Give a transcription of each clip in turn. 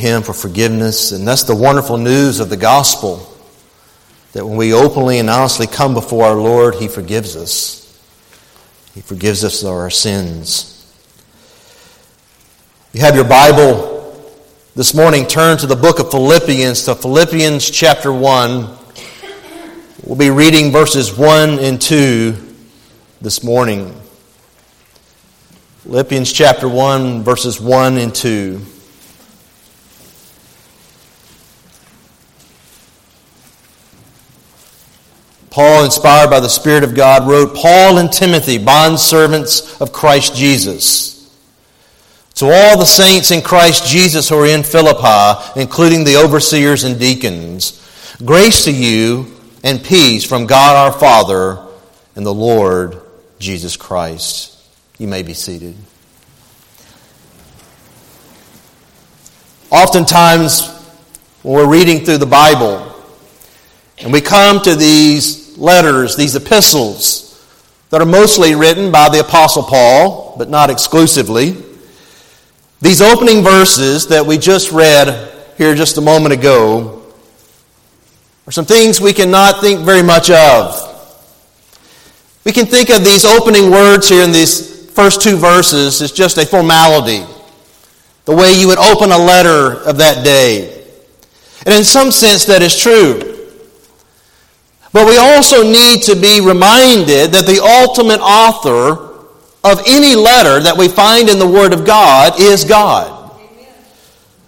Him for forgiveness. And that's the wonderful news of the gospel that when we openly and honestly come before our Lord, He forgives us. He forgives us of our sins. You have your Bible this morning, turn to the book of Philippians, to Philippians chapter 1. We'll be reading verses 1 and 2 this morning. Philippians chapter 1, verses 1 and 2. Paul, inspired by the Spirit of God, wrote Paul and Timothy, bondservants of Christ Jesus. To all the saints in Christ Jesus who are in Philippi, including the overseers and deacons, grace to you and peace from God our Father and the Lord Jesus Christ. You may be seated. Oftentimes, when we're reading through the Bible and we come to these letters, these epistles, that are mostly written by the Apostle Paul, but not exclusively, these opening verses that we just read here just a moment ago are some things we cannot think very much of. We can think of these opening words here in these first two verses as just a formality, the way you would open a letter of that day. And in some sense, that is true. But we also need to be reminded that the ultimate author of any letter that we find in the Word of God is God.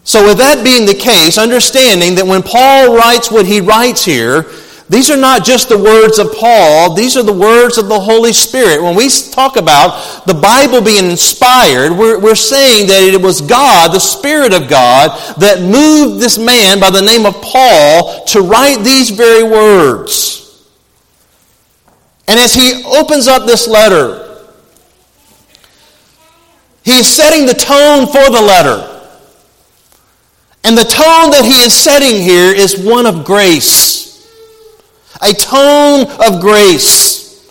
So, with that being the case, understanding that when Paul writes what he writes here, these are not just the words of Paul, these are the words of the Holy Spirit. When we talk about the Bible being inspired, we're, we're saying that it was God, the Spirit of God, that moved this man by the name of Paul to write these very words. And as he opens up this letter, he is setting the tone for the letter. And the tone that he is setting here is one of grace. A tone of grace.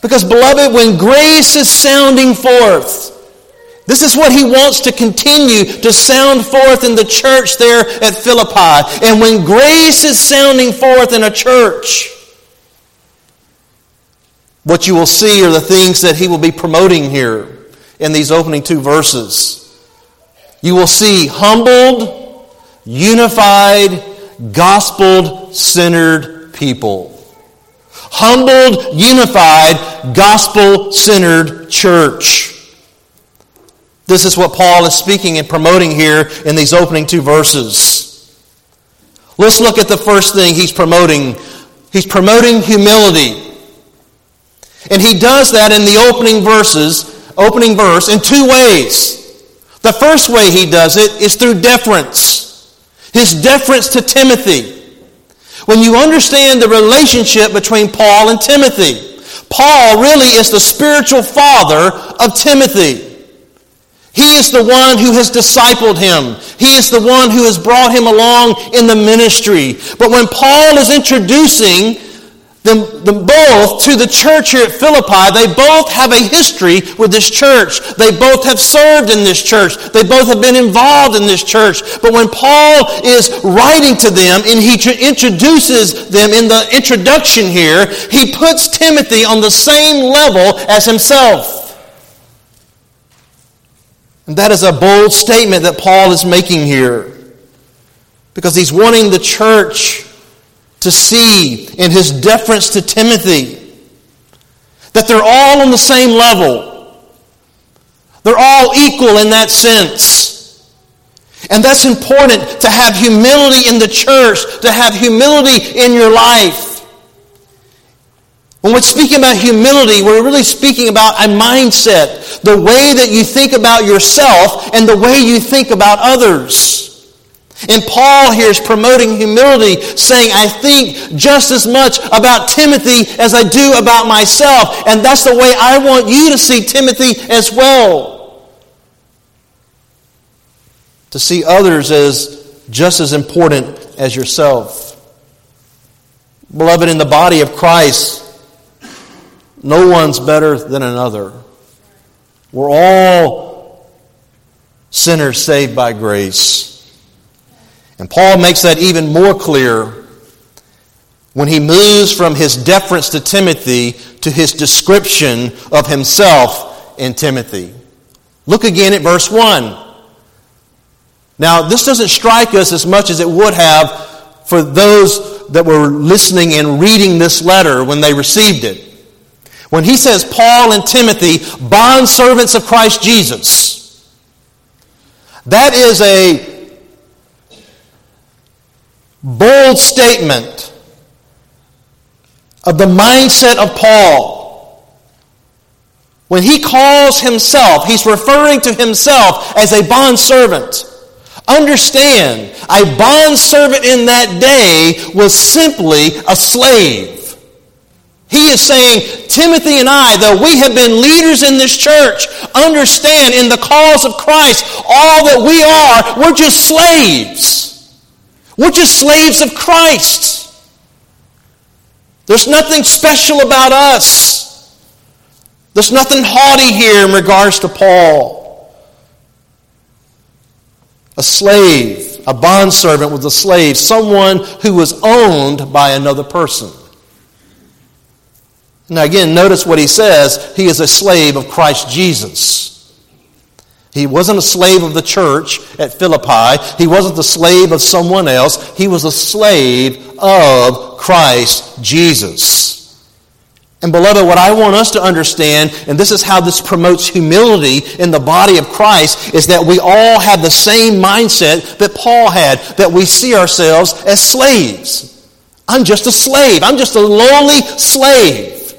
Because, beloved, when grace is sounding forth, this is what he wants to continue to sound forth in the church there at Philippi. And when grace is sounding forth in a church, what you will see are the things that he will be promoting here in these opening two verses. You will see humbled, unified, gospel centered people. Humbled, unified, gospel centered church. This is what Paul is speaking and promoting here in these opening two verses. Let's look at the first thing he's promoting. He's promoting humility. And he does that in the opening verses opening verse in two ways. The first way he does it is through deference. His deference to Timothy. When you understand the relationship between Paul and Timothy, Paul really is the spiritual father of Timothy. He is the one who has discipled him. He is the one who has brought him along in the ministry. But when Paul is introducing them, them both to the church here at Philippi. They both have a history with this church. They both have served in this church. They both have been involved in this church. But when Paul is writing to them and he introduces them in the introduction here, he puts Timothy on the same level as himself. And that is a bold statement that Paul is making here. Because he's wanting the church to see in his deference to Timothy that they're all on the same level. They're all equal in that sense. And that's important to have humility in the church, to have humility in your life. When we're speaking about humility, we're really speaking about a mindset, the way that you think about yourself and the way you think about others. And Paul here is promoting humility, saying, I think just as much about Timothy as I do about myself. And that's the way I want you to see Timothy as well. To see others as just as important as yourself. Beloved, in the body of Christ, no one's better than another. We're all sinners saved by grace. And Paul makes that even more clear when he moves from his deference to Timothy to his description of himself in Timothy. Look again at verse 1. Now, this doesn't strike us as much as it would have for those that were listening and reading this letter when they received it. When he says, Paul and Timothy, bondservants of Christ Jesus, that is a bold statement of the mindset of Paul. When he calls himself, he's referring to himself as a bondservant. Understand, a bondservant in that day was simply a slave. He is saying, Timothy and I, though we have been leaders in this church, understand in the cause of Christ, all that we are, we're just slaves. We're just slaves of Christ. There's nothing special about us. There's nothing haughty here in regards to Paul. A slave, a bondservant was a slave, someone who was owned by another person. Now, again, notice what he says. He is a slave of Christ Jesus. He wasn't a slave of the church at Philippi. He wasn't the slave of someone else. He was a slave of Christ Jesus. And, beloved, what I want us to understand, and this is how this promotes humility in the body of Christ, is that we all have the same mindset that Paul had, that we see ourselves as slaves. I'm just a slave, I'm just a lowly slave.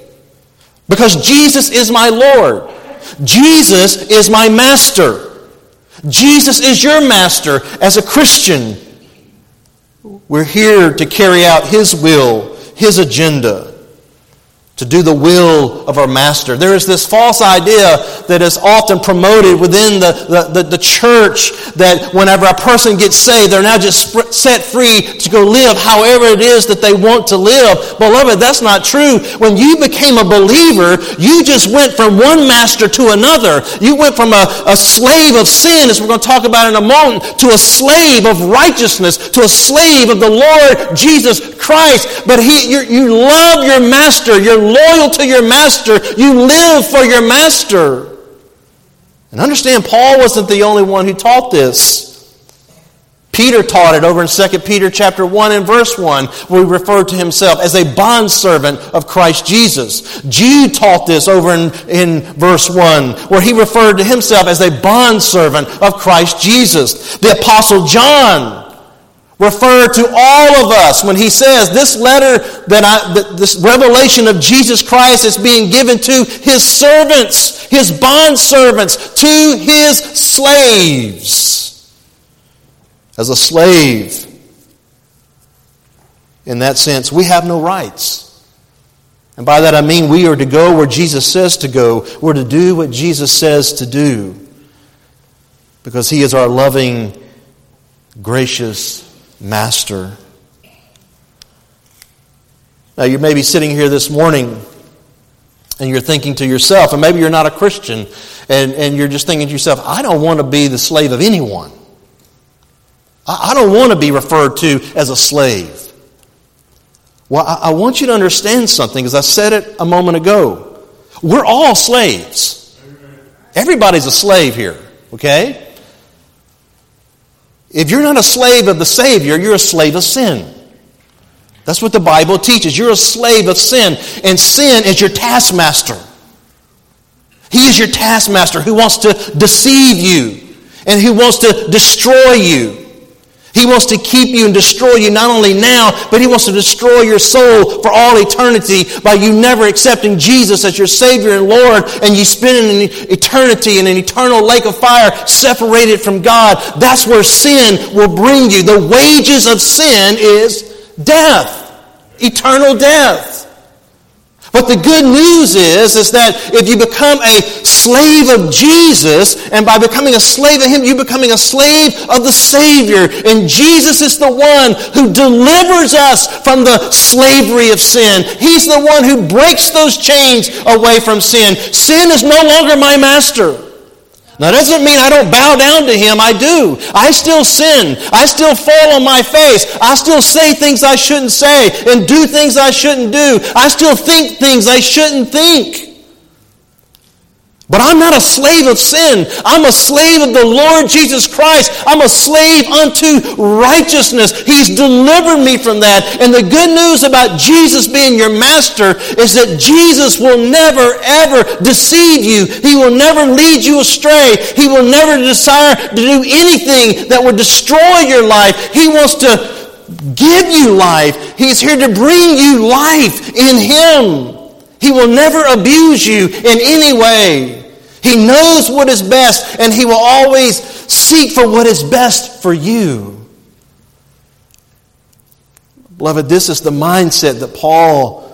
Because Jesus is my Lord. Jesus is my master. Jesus is your master as a Christian. We're here to carry out His will, His agenda to do the will of our master. There is this false idea that is often promoted within the, the, the, the, church that whenever a person gets saved, they're now just set free to go live however it is that they want to live. Beloved, that's not true. When you became a believer, you just went from one master to another. You went from a, a slave of sin, as we're going to talk about in a moment, to a slave of righteousness, to a slave of the Lord Jesus Christ. But he, you, you love your master. You're loyal to your master. You live for your master. And understand, Paul wasn't the only one who taught this. Peter taught it over in 2 Peter chapter 1 and verse 1, where he referred to himself as a bondservant of Christ Jesus. Jude taught this over in, in verse 1, where he referred to himself as a bondservant of Christ Jesus. The apostle John refer to all of us when he says this letter that I, this revelation of Jesus Christ is being given to his servants, his bond servants, to his slaves. As a slave, in that sense, we have no rights. And by that I mean we are to go where Jesus says to go. We're to do what Jesus says to do. Because he is our loving, gracious, master. Now, you may be sitting here this morning and you're thinking to yourself, and maybe you're not a Christian, and, and you're just thinking to yourself, I don't want to be the slave of anyone. I, I don't want to be referred to as a slave. Well, I, I want you to understand something, as I said it a moment ago. We're all slaves. Everybody's a slave here, okay? If you're not a slave of the Savior, you're a slave of sin. That's what the Bible teaches. You're a slave of sin, and sin is your taskmaster. He is your taskmaster who wants to deceive you and who wants to destroy you. He wants to keep you and destroy you not only now, but He wants to destroy your soul for all eternity by you never accepting Jesus as your Savior and Lord, and you spending an eternity in an eternal lake of fire separated from God. That's where sin will bring you. The wages of sin is death, eternal death. But the good news is, is that if you become a slave of Jesus, and by becoming a slave of Him, you're becoming a slave of the Savior. And Jesus is the one who delivers us from the slavery of sin. He's the one who breaks those chains away from sin. Sin is no longer my master. Now, that doesn't mean I don't bow down to him. I do. I still sin. I still fall on my face. I still say things I shouldn't say and do things I shouldn't do. I still think things I shouldn't think. But I'm not a slave of sin. I'm a slave of the Lord Jesus Christ. I'm a slave unto righteousness. He's delivered me from that. And the good news about Jesus being your master is that Jesus will never, ever deceive you. He will never lead you astray. He will never desire to do anything that would destroy your life. He wants to give you life. He's here to bring you life in Him. He will never abuse you in any way. He knows what is best, and He will always seek for what is best for you. Beloved, this is the mindset that Paul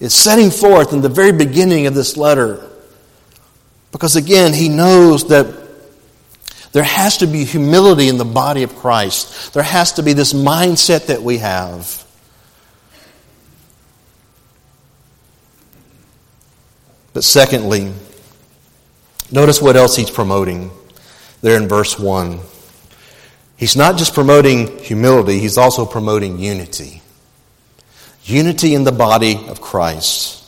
is setting forth in the very beginning of this letter. Because again, he knows that there has to be humility in the body of Christ. There has to be this mindset that we have. But secondly, notice what else he's promoting there in verse 1. He's not just promoting humility, he's also promoting unity. Unity in the body of Christ.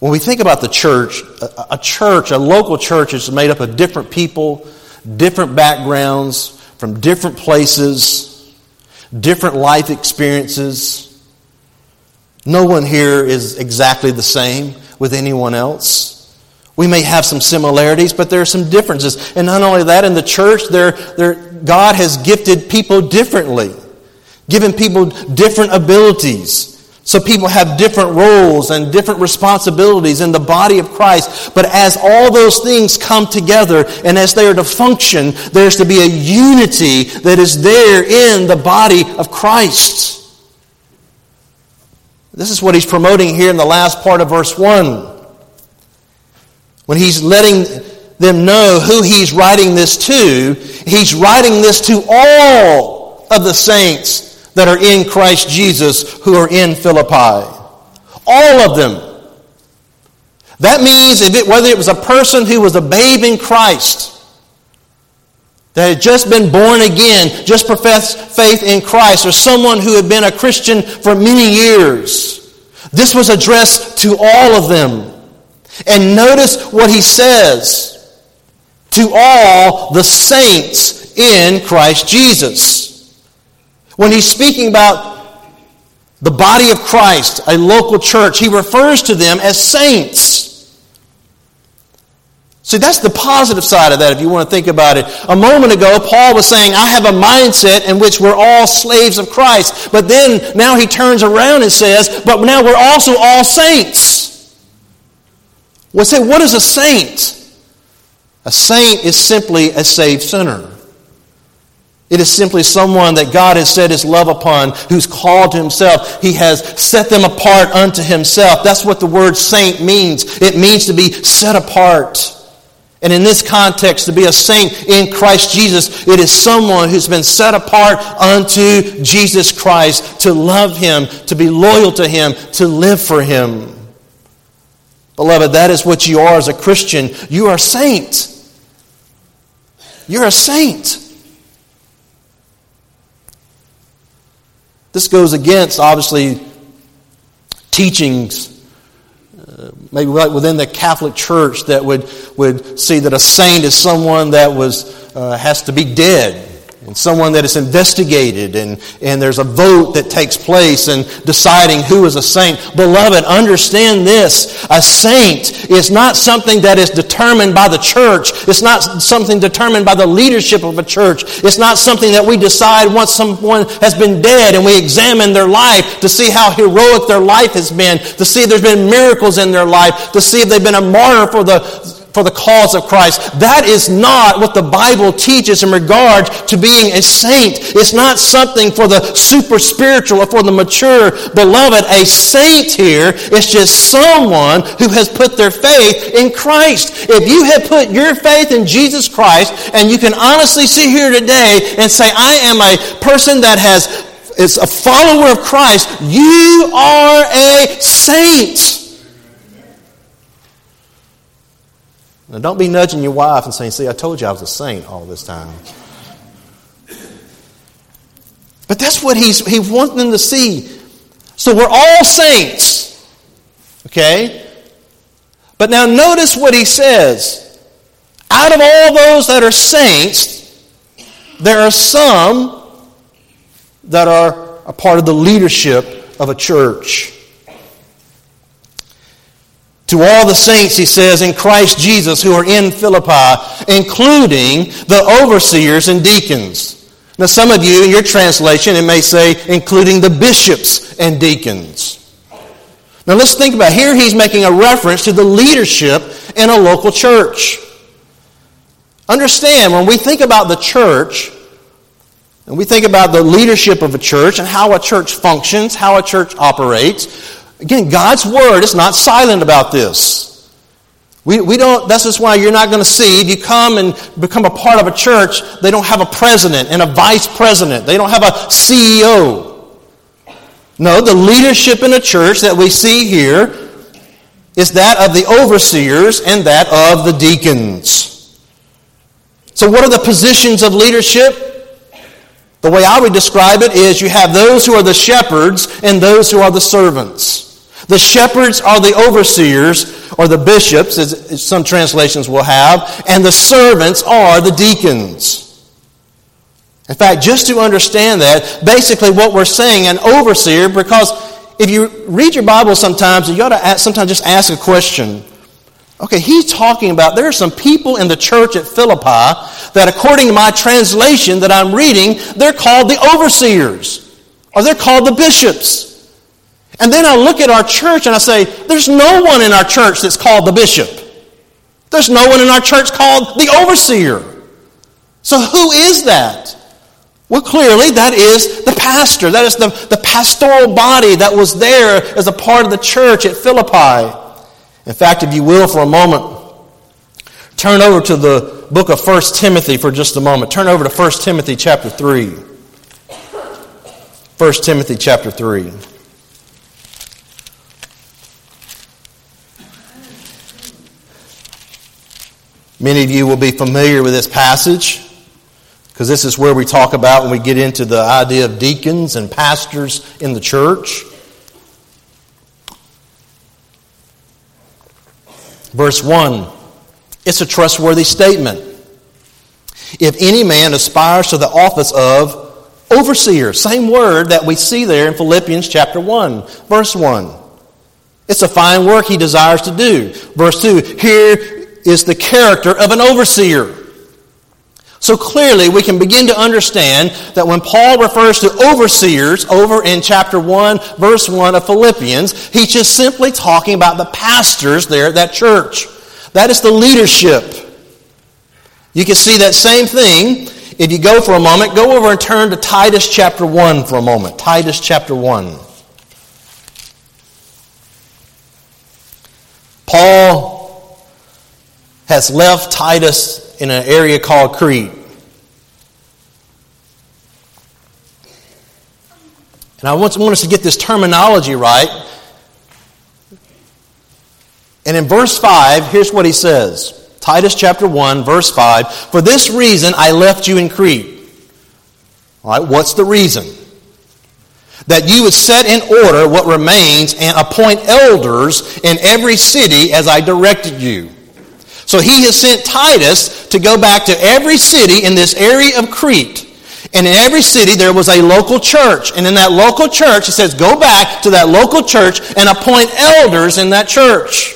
When we think about the church, a, church, a local church is made up of different people, different backgrounds, from different places, different life experiences. No one here is exactly the same with anyone else. We may have some similarities, but there are some differences. And not only that, in the church, God has gifted people differently, given people different abilities. So people have different roles and different responsibilities in the body of Christ. But as all those things come together and as they are to function, there's to be a unity that is there in the body of Christ. This is what he's promoting here in the last part of verse 1. When he's letting them know who he's writing this to, he's writing this to all of the saints that are in Christ Jesus who are in Philippi. All of them. That means if it, whether it was a person who was a babe in Christ, that had just been born again, just professed faith in Christ, or someone who had been a Christian for many years. This was addressed to all of them. And notice what he says to all the saints in Christ Jesus. When he's speaking about the body of Christ, a local church, he refers to them as saints. See, that's the positive side of that if you want to think about it. A moment ago, Paul was saying, I have a mindset in which we're all slaves of Christ. But then, now he turns around and says, but now we're also all saints. Well, say, what is a saint? A saint is simply a saved sinner. It is simply someone that God has set his love upon, who's called to himself. He has set them apart unto himself. That's what the word saint means. It means to be set apart. And in this context, to be a saint in Christ Jesus, it is someone who's been set apart unto Jesus Christ to love him, to be loyal to him, to live for him. Beloved, that is what you are as a Christian. You are a saint. You're a saint. This goes against, obviously, teachings maybe right within the Catholic Church that would, would see that a saint is someone that was, uh, has to be dead and someone that is investigated and, and there's a vote that takes place in deciding who is a saint. Beloved, understand this. A saint is not something that is determined by the church. It's not something determined by the leadership of a church. It's not something that we decide once someone has been dead and we examine their life to see how heroic their life has been, to see if there's been miracles in their life, to see if they've been a martyr for the for the cause of Christ. That is not what the Bible teaches in regard to being a saint. It's not something for the super spiritual or for the mature. Beloved, a saint here is just someone who has put their faith in Christ. If you have put your faith in Jesus Christ and you can honestly sit here today and say, I am a person that has is a follower of Christ, you are a saint. Now, don't be nudging your wife and saying, See, I told you I was a saint all this time. But that's what he's, he wants them to see. So we're all saints. Okay? But now notice what he says. Out of all those that are saints, there are some that are a part of the leadership of a church. To all the saints, he says, in Christ Jesus who are in Philippi, including the overseers and deacons. Now, some of you, in your translation, it may say, including the bishops and deacons. Now, let's think about. Here he's making a reference to the leadership in a local church. Understand, when we think about the church, and we think about the leadership of a church and how a church functions, how a church operates, again, God's Word is not silent about this. We, we don't, this is why you're not going to see, if you come and become a part of a church, they don't have a president and a vice president. They don't have a CEO. No, the leadership in a church that we see here is that of the overseers and that of the deacons. So, what are the positions of leadership? The way I would describe it is you have those who are the shepherds and those who are the servants. The shepherds are the overseers or the bishops, as some translations will have, and the servants are the deacons. In fact, just to understand that, basically what we're saying, an overseer, because if you read your Bible sometimes, you ought to ask, sometimes just ask a question. Okay, he's talking about there are some people in the church at Philippi that, according to my translation that I'm reading, they're called the overseers, or they're called the bishops. And then I look at our church and I say, there's no one in our church that's called the bishop. There's no one in our church called the overseer. So who is that? Well, clearly, that is the pastor. That is the, the pastoral body that was there as a part of the church at Philippi. In fact, if you will, for a moment, turn over to the book of 1 Timothy for just a moment. Turn over to 1 Timothy chapter 3. 1 Timothy chapter 3. Many of you will be familiar with this passage because this is where we talk about when we get into the idea of deacons and pastors in the church. Verse 1 it's a trustworthy statement. If any man aspires to the office of overseer, same word that we see there in Philippians chapter 1, verse 1. It's a fine work he desires to do. Verse 2 Here is the character of an overseer. So clearly, we can begin to understand that when Paul refers to overseers over in chapter 1, verse 1 of Philippians, he's just simply talking about the pastors there at that church. That is the leadership. You can see that same thing if you go for a moment, go over and turn to Titus chapter 1 for a moment. Titus chapter 1. Paul has left Titus in an area called Crete. And I want, us to get this terminology right. And in verse 5, here's what he says Titus chapter 1, verse 5 For this reason I left you in Crete. All right, what's the reason? That you would set in order what remains and appoint elders in every city as I directed you. So he has sent Titus to go back to every city in this area of Crete. And in every city there was a local church. And in that local church, he says, go back to that local church and appoint elders in that church.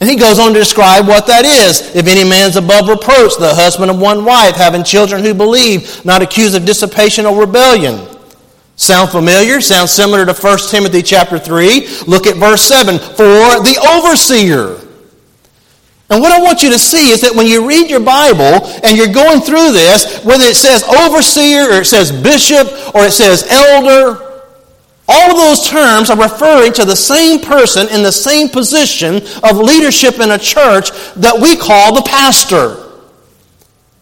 And he goes on to describe what that is. If any man is above reproach, the husband of one wife, having children who believe, not accused of dissipation or rebellion. Sound familiar? Sounds similar to 1 Timothy chapter 3. Look at verse 7. For the overseer and what I want you to see is that when you read your Bible and you're going through this, whether it says overseer or it says bishop or it says elder, all of those terms are referring to the same person in the same position of leadership in a church that we call the pastor.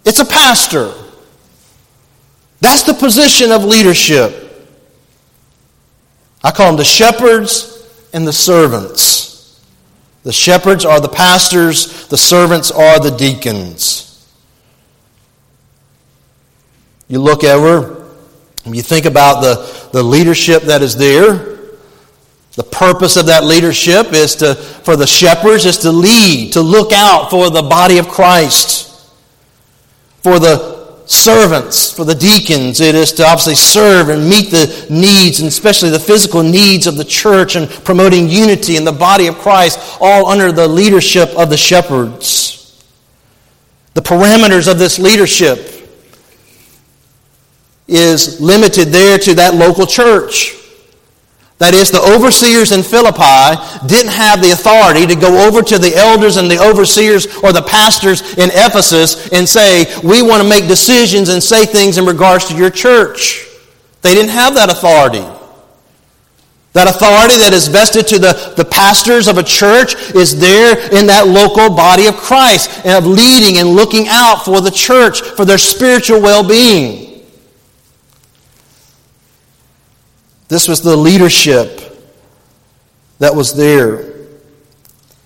It's a pastor. That's the position of leadership. I call them the shepherds and the servants. The shepherds are the pastors, the servants are the deacons. You look over, you think about the, the leadership that is there. The purpose of that leadership is to, for the shepherds, is to lead, to look out for the body of Christ. For the servants, for the deacons, it is to obviously serve and meet the needs, and especially the physical needs of the church and promoting unity in the body of Christ, all under the leadership of the shepherds. The parameters of this leadership is limited there to that local church. That is, the overseers in Philippi didn't have the authority to go over to the elders and the overseers or the pastors in Ephesus and say, We want to make decisions and say things in regards to your church. They didn't have that authority. That authority that is vested to the, the pastors of a church is there in that local body of Christ and of leading and looking out for the church, for their spiritual well being. This was the leadership that was there.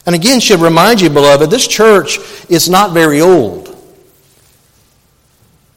And again, should remind you, beloved, this church is not very old.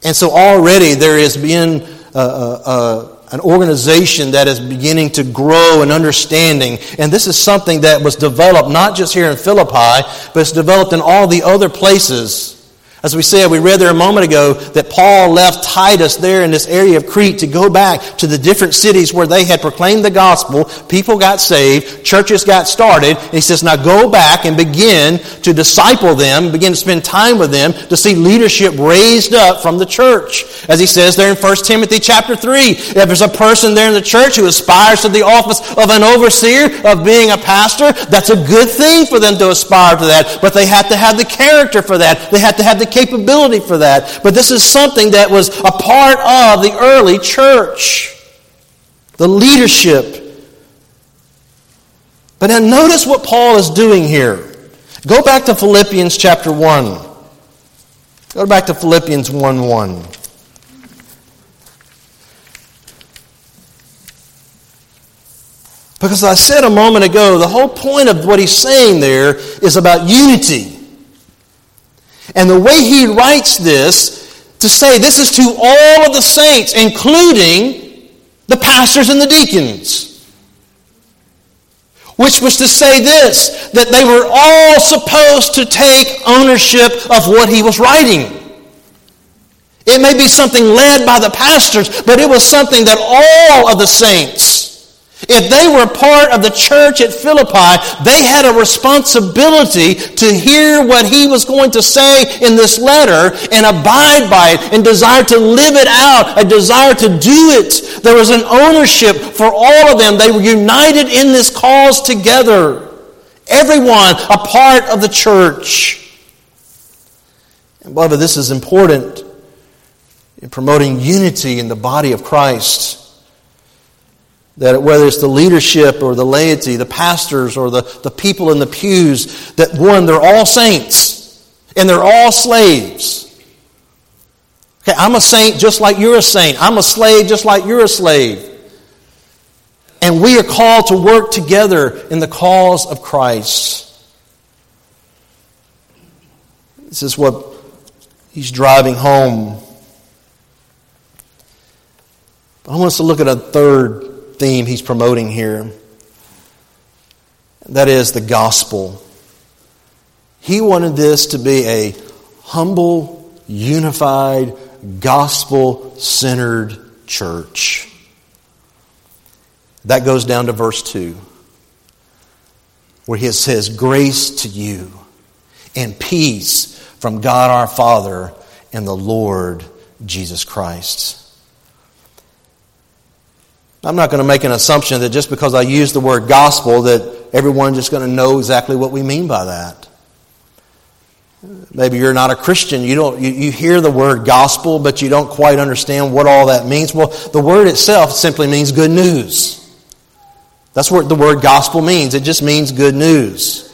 And so already there has been uh, uh, uh, an organization that is beginning to grow in understanding. And this is something that was developed not just here in Philippi, but it's developed in all the other places as we said, we read there a moment ago that Paul left Titus there in this area of Crete to go back to the different cities where they had proclaimed the gospel. People got saved, churches got started. And he says, now go back and begin to disciple them, begin to spend time with them to see leadership raised up from the church. As he says there in 1 Timothy chapter 3, if there's a person there in the church who aspires to the office of an overseer, of being a pastor, that's a good thing for them to aspire to that. But they have to have the character for that. They have to have the capability for that. But this is something that was a part of the early church. The leadership. But now notice what Paul is doing here. Go back to Philippians chapter 1. Go back to Philippians 1 1. Because I said a moment ago, the whole point of what he's saying there is about unity. And the way he writes this, to say this is to all of the saints, including the pastors and the deacons. Which was to say this, that they were all supposed to take ownership of what he was writing. It may be something led by the pastors, but it was something that all of the saints if they were part of the church at Philippi, they had a responsibility to hear what he was going to say in this letter and abide by it and desire to live it out, a desire to do it. There was an ownership for all of them. They were united in this cause together. Everyone a part of the church. And beloved, this is important in promoting unity in the body of Christ that whether it's the leadership or the laity, the pastors or the, the people in the pews, that one, they're all saints and they're all slaves. Okay, I'm a saint just like you're a saint. I'm a slave just like you're a slave. And we are called to work together in the cause of Christ. This is what he's driving home. I want us to look at a third theme he's promoting here. That is the gospel. He wanted this to be a humble, unified, gospel centered church. That goes down to verse 2, where he says, Grace to you and peace from God our Father and the Lord Jesus Christ. I'm not going to make an assumption that just because I use the word gospel that everyone's just going to know exactly what we mean by that. Maybe you're not a Christian. You don't you, you hear the word gospel, but you don't quite understand what all that means. Well, the word itself simply means good news. That's what the word gospel means. It just means good news.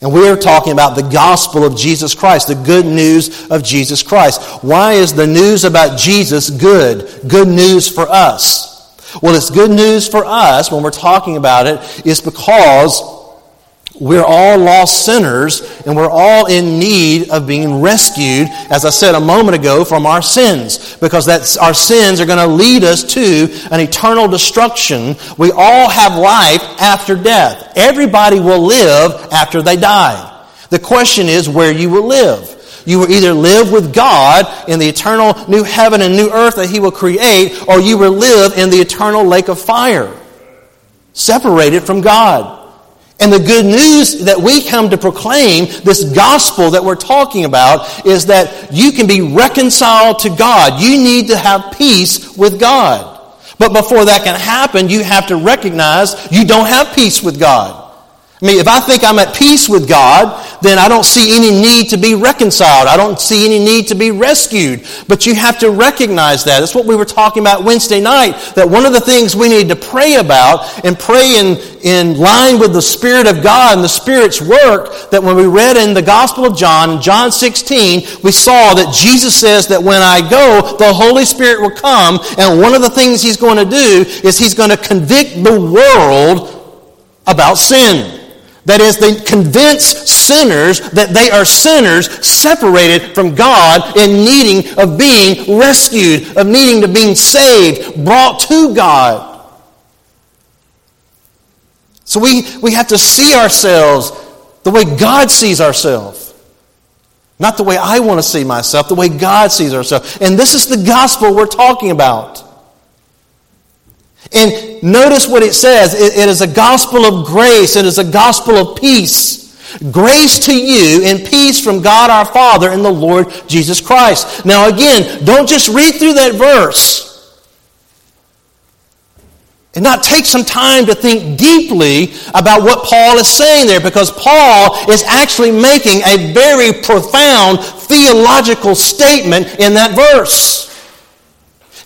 And we are talking about the gospel of Jesus Christ, the good news of Jesus Christ. Why is the news about Jesus good? Good news for us. Well, it's good news for us when we're talking about it, is because we're all lost sinners and we're all in need of being rescued, as I said a moment ago, from our sins. Because that's, our sins are going to lead us to an eternal destruction. We all have life after death. Everybody will live after they die. The question is where you will live. You will either live with God in the eternal new heaven and new earth that He will create, or you will live in the eternal lake of fire, separated from God. And the good news that we come to proclaim, this gospel that we're talking about, is that you can be reconciled to God. You need to have peace with God. But before that can happen, you have to recognize you don't have peace with God. I mean, if I think I'm at peace with God, then I don't see any need to be reconciled. I don't see any need to be rescued. But you have to recognize that. That's what we were talking about Wednesday night. That one of the things we need to pray about and pray in, in line with the Spirit of God and the Spirit's work, that when we read in the Gospel of John, John 16, we saw that Jesus says that when I go, the Holy Spirit will come. And one of the things He's going to do is He's going to convict the world about sin. That is, they convince sinners that they are sinners separated from God and needing of being rescued, of needing to being saved, brought to God. So we, we have to see ourselves the way God sees ourselves. Not the way I want to see myself, the way God sees ourselves. And this is the gospel we're talking about. And notice what it says it, it is a gospel of grace, it is a gospel of peace. Grace to you and peace from God our Father and the Lord Jesus Christ. Now, again, don't just read through that verse and not take some time to think deeply about what Paul is saying there because Paul is actually making a very profound theological statement in that verse.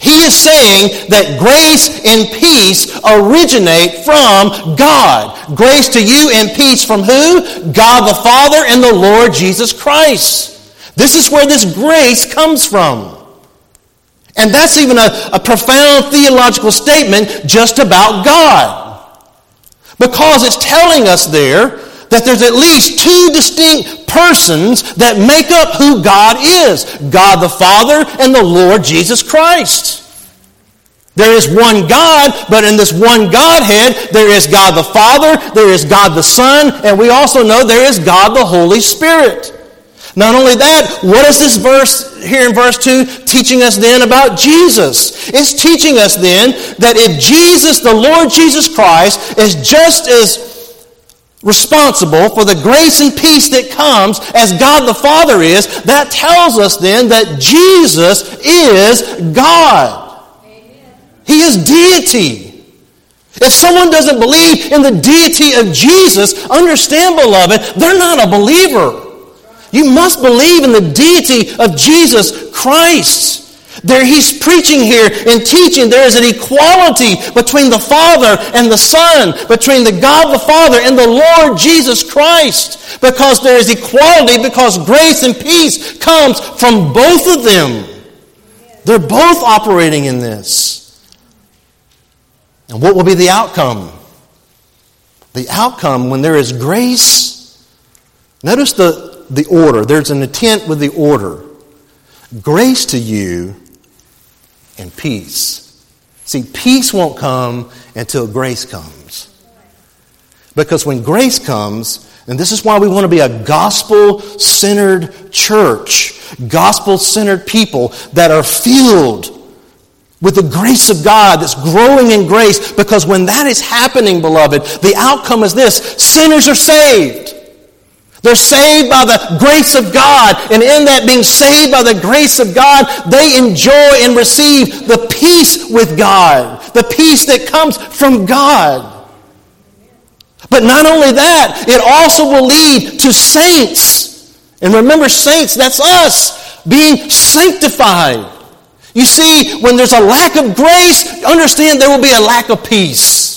He is saying that grace and peace originate from God. Grace to you and peace from who? God the Father and the Lord Jesus Christ. This is where this grace comes from. And that's even a, a profound theological statement just about God. Because it's telling us there that there's at least two distinct persons that make up who God is God the Father and the Lord Jesus Christ. There is one God, but in this one Godhead, there is God the Father, there is God the Son, and we also know there is God the Holy Spirit. Not only that, what is this verse here in verse 2 teaching us then about Jesus? It's teaching us then that if Jesus, the Lord Jesus Christ, is just as responsible for the grace and peace that comes as God the Father is, that tells us then that Jesus is God. Amen. He is deity. If someone doesn't believe in the deity of Jesus, understand, beloved, they're not a believer. You must believe in the deity of Jesus Christ. There he's preaching here and teaching there is an equality between the Father and the Son, between the God the Father and the Lord Jesus Christ. Because there is equality, because grace and peace comes from both of them. They're both operating in this. And what will be the outcome? The outcome when there is grace, notice the, the order. There's an intent with the order. Grace to you and peace. See, peace won't come until grace comes. Because when grace comes, and this is why we want to be a gospel centered church, gospel centered people that are filled with the grace of God that's growing in grace. Because when that is happening, beloved, the outcome is this sinners are saved. They're saved by the grace of God. And in that being saved by the grace of God, they enjoy and receive the peace with God, the peace that comes from God. But not only that, it also will lead to saints. And remember, saints, that's us being sanctified. You see, when there's a lack of grace, understand there will be a lack of peace.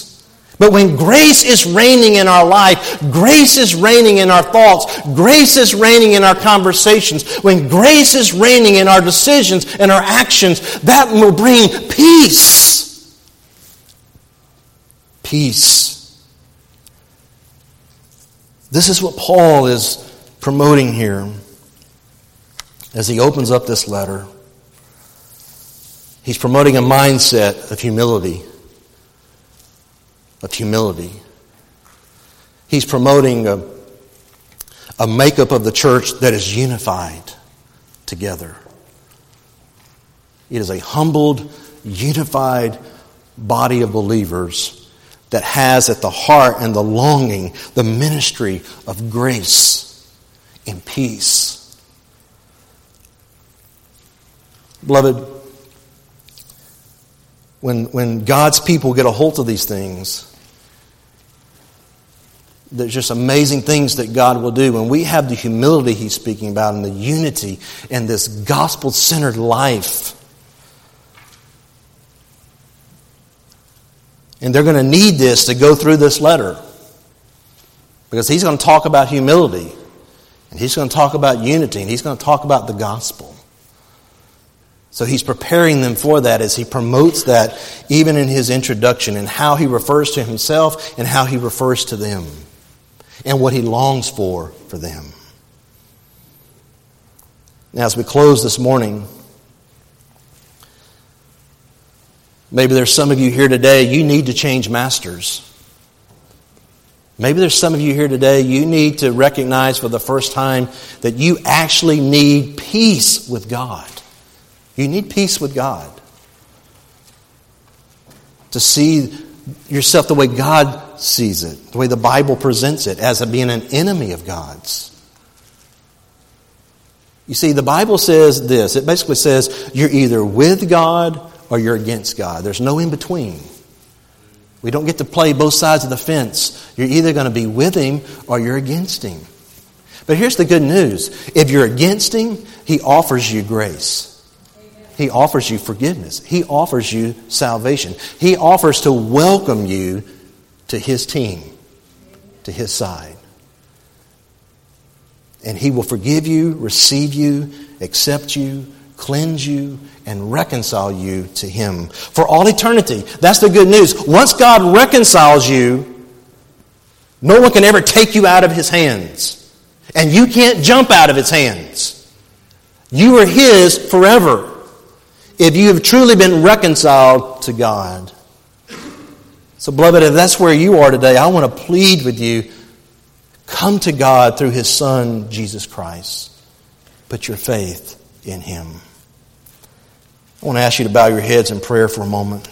But when grace is reigning in our life, grace is reigning in our thoughts, grace is reigning in our conversations, when grace is reigning in our decisions and our actions, that will bring peace. Peace. This is what Paul is promoting here as he opens up this letter. He's promoting a mindset of humility. Of humility. He's promoting a, a makeup of the church that is unified together. It is a humbled, unified body of believers that has at the heart and the longing the ministry of grace and peace. Beloved, when, when God's people get a hold of these things, there's just amazing things that God will do. When we have the humility He's speaking about and the unity and this gospel centered life, and they're going to need this to go through this letter because He's going to talk about humility and He's going to talk about unity and He's going to talk about the gospel. So he's preparing them for that as he promotes that even in his introduction and how he refers to himself and how he refers to them and what he longs for for them. Now, as we close this morning, maybe there's some of you here today, you need to change masters. Maybe there's some of you here today, you need to recognize for the first time that you actually need peace with God. You need peace with God. To see yourself the way Sees it, the way the Bible presents it, as being an enemy of God's. You see, the Bible says this it basically says you're either with God or you're against God. There's no in between. We don't get to play both sides of the fence. You're either going to be with Him or you're against Him. But here's the good news if you're against Him, He offers you grace. He offers you forgiveness. He offers you salvation. He offers to welcome you to His team, to His side. And He will forgive you, receive you, accept you, cleanse you, and reconcile you to Him for all eternity. That's the good news. Once God reconciles you, no one can ever take you out of His hands. And you can't jump out of His hands. You are His forever if you have truly been reconciled to God. So, beloved, if that's where you are today, I want to plead with you come to God through His Son, Jesus Christ. Put your faith in Him. I want to ask you to bow your heads in prayer for a moment.